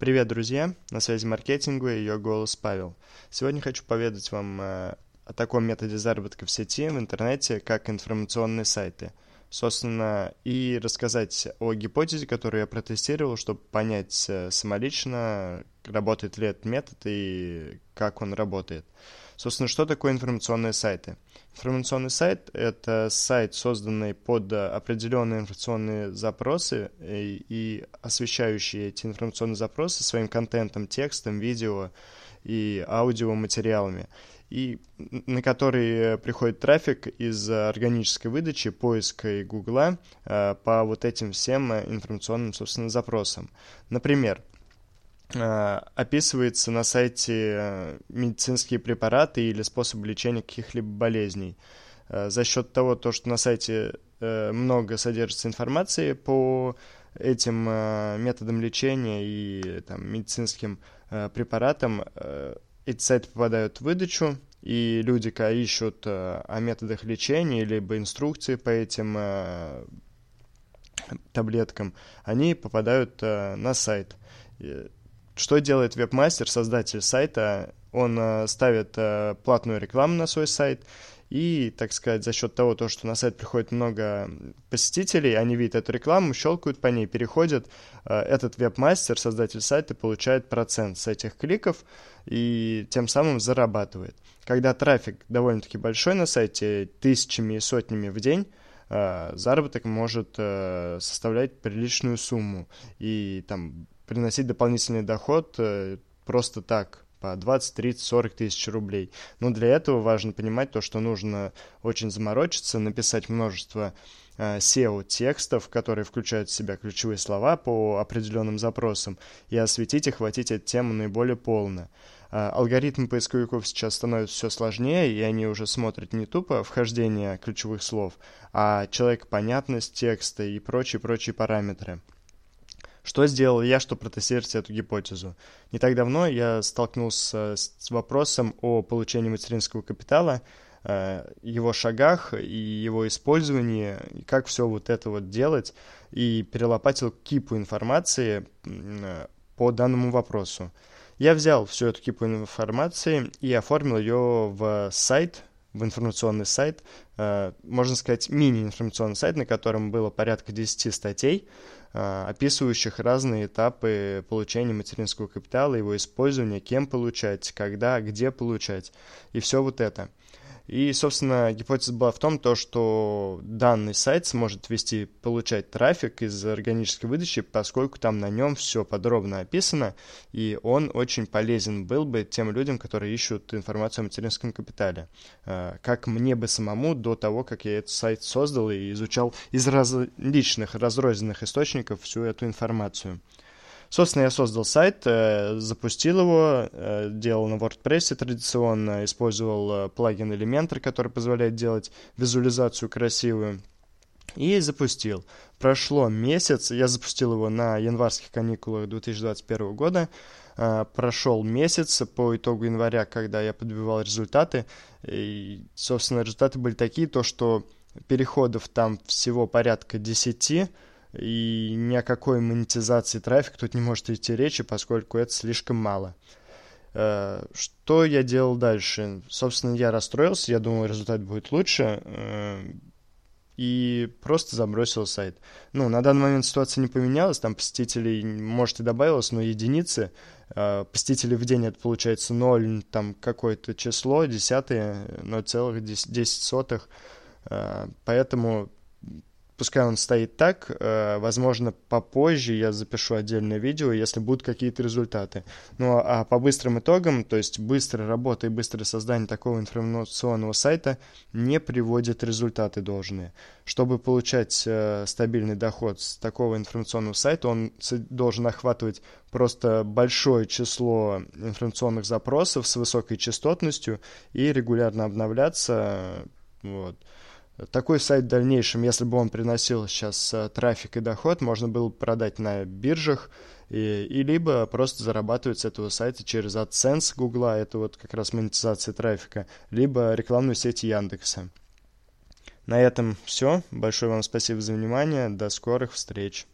Привет, друзья! На связи маркетингу и ее голос Павел. Сегодня хочу поведать вам э, о таком методе заработка в сети, в интернете, как информационные сайты. Собственно, и рассказать о гипотезе, которую я протестировал, чтобы понять э, самолично, работает ли этот метод и как он работает. Собственно, что такое информационные сайты? Информационный сайт – это сайт, созданный под определенные информационные запросы и, и освещающий эти информационные запросы своим контентом, текстом, видео и аудиоматериалами, и на который приходит трафик из органической выдачи, поиска и гугла э, по вот этим всем информационным, собственно, запросам. Например, Э, описывается на сайте э, медицинские препараты или способы лечения каких-либо болезней. Э, за счет того, то, что на сайте много содержится информации по этим методам лечения и там, медицинским препаратам, эти сайты попадают в выдачу, и люди, когда ищут о методах лечения, либо инструкции по этим таблеткам, они попадают на сайт. Что делает вебмастер, создатель сайта? Он э, ставит э, платную рекламу на свой сайт, и, так сказать, за счет того, то, что на сайт приходит много посетителей, они видят эту рекламу, щелкают по ней, переходят. Э, этот вебмастер, создатель сайта, получает процент с этих кликов и тем самым зарабатывает. Когда трафик довольно-таки большой на сайте, тысячами и сотнями в день, заработок может составлять приличную сумму. И там приносить дополнительный доход э, просто так, по 20, 30, 40 тысяч рублей. Но для этого важно понимать то, что нужно очень заморочиться, написать множество э, SEO-текстов, которые включают в себя ключевые слова по определенным запросам, и осветить и хватить эту тему наиболее полно. Э, алгоритмы поисковиков сейчас становятся все сложнее, и они уже смотрят не тупо вхождение ключевых слов, а человек-понятность текста и прочие-прочие параметры. Что сделал я, чтобы протестировать эту гипотезу? Не так давно я столкнулся с вопросом о получении материнского капитала, э, его шагах и его использовании, и как все вот это вот делать, и перелопатил кипу информации по данному вопросу. Я взял всю эту кипу информации и оформил ее в сайт, в информационный сайт, э, можно сказать, мини-информационный сайт, на котором было порядка 10 статей, э, описывающих разные этапы получения материнского капитала, его использования, кем получать, когда, где получать, и все вот это – и, собственно, гипотеза была в том, то, что данный сайт сможет вести, получать трафик из органической выдачи, поскольку там на нем все подробно описано, и он очень полезен был бы тем людям, которые ищут информацию о материнском капитале. А, как мне бы самому до того, как я этот сайт создал и изучал из различных разрозненных источников всю эту информацию. Собственно, я создал сайт, э, запустил его, э, делал на WordPress традиционно, использовал э, плагин Elementor, который позволяет делать визуализацию красивую, и запустил. Прошло месяц, я запустил его на январских каникулах 2021 года, прошел месяц по итогу января, когда я подбивал результаты, и, собственно, результаты были такие, то, что переходов там всего порядка 10, и ни о какой монетизации трафика тут не может идти речи, поскольку это слишком мало. Э, что я делал дальше? Собственно, я расстроился, я думал, результат будет лучше, э, и просто забросил сайт. Ну, на данный момент ситуация не поменялась, там посетителей, может, и добавилось, но единицы. Э, посетителей в день это получается 0, там какое-то число, десятые, 0,10. Поэтому пускай он стоит так, э, возможно, попозже я запишу отдельное видео, если будут какие-то результаты. Ну, а по быстрым итогам, то есть быстрая работа и быстрое создание такого информационного сайта не приводит результаты должные. Чтобы получать э, стабильный доход с такого информационного сайта, он должен охватывать просто большое число информационных запросов с высокой частотностью и регулярно обновляться. Вот. Такой сайт в дальнейшем, если бы он приносил сейчас э, трафик и доход, можно было бы продать на биржах, и, и либо просто зарабатывать с этого сайта через AdSense Гугла, это вот как раз монетизация трафика, либо рекламную сеть Яндекса. На этом все. Большое вам спасибо за внимание. До скорых встреч.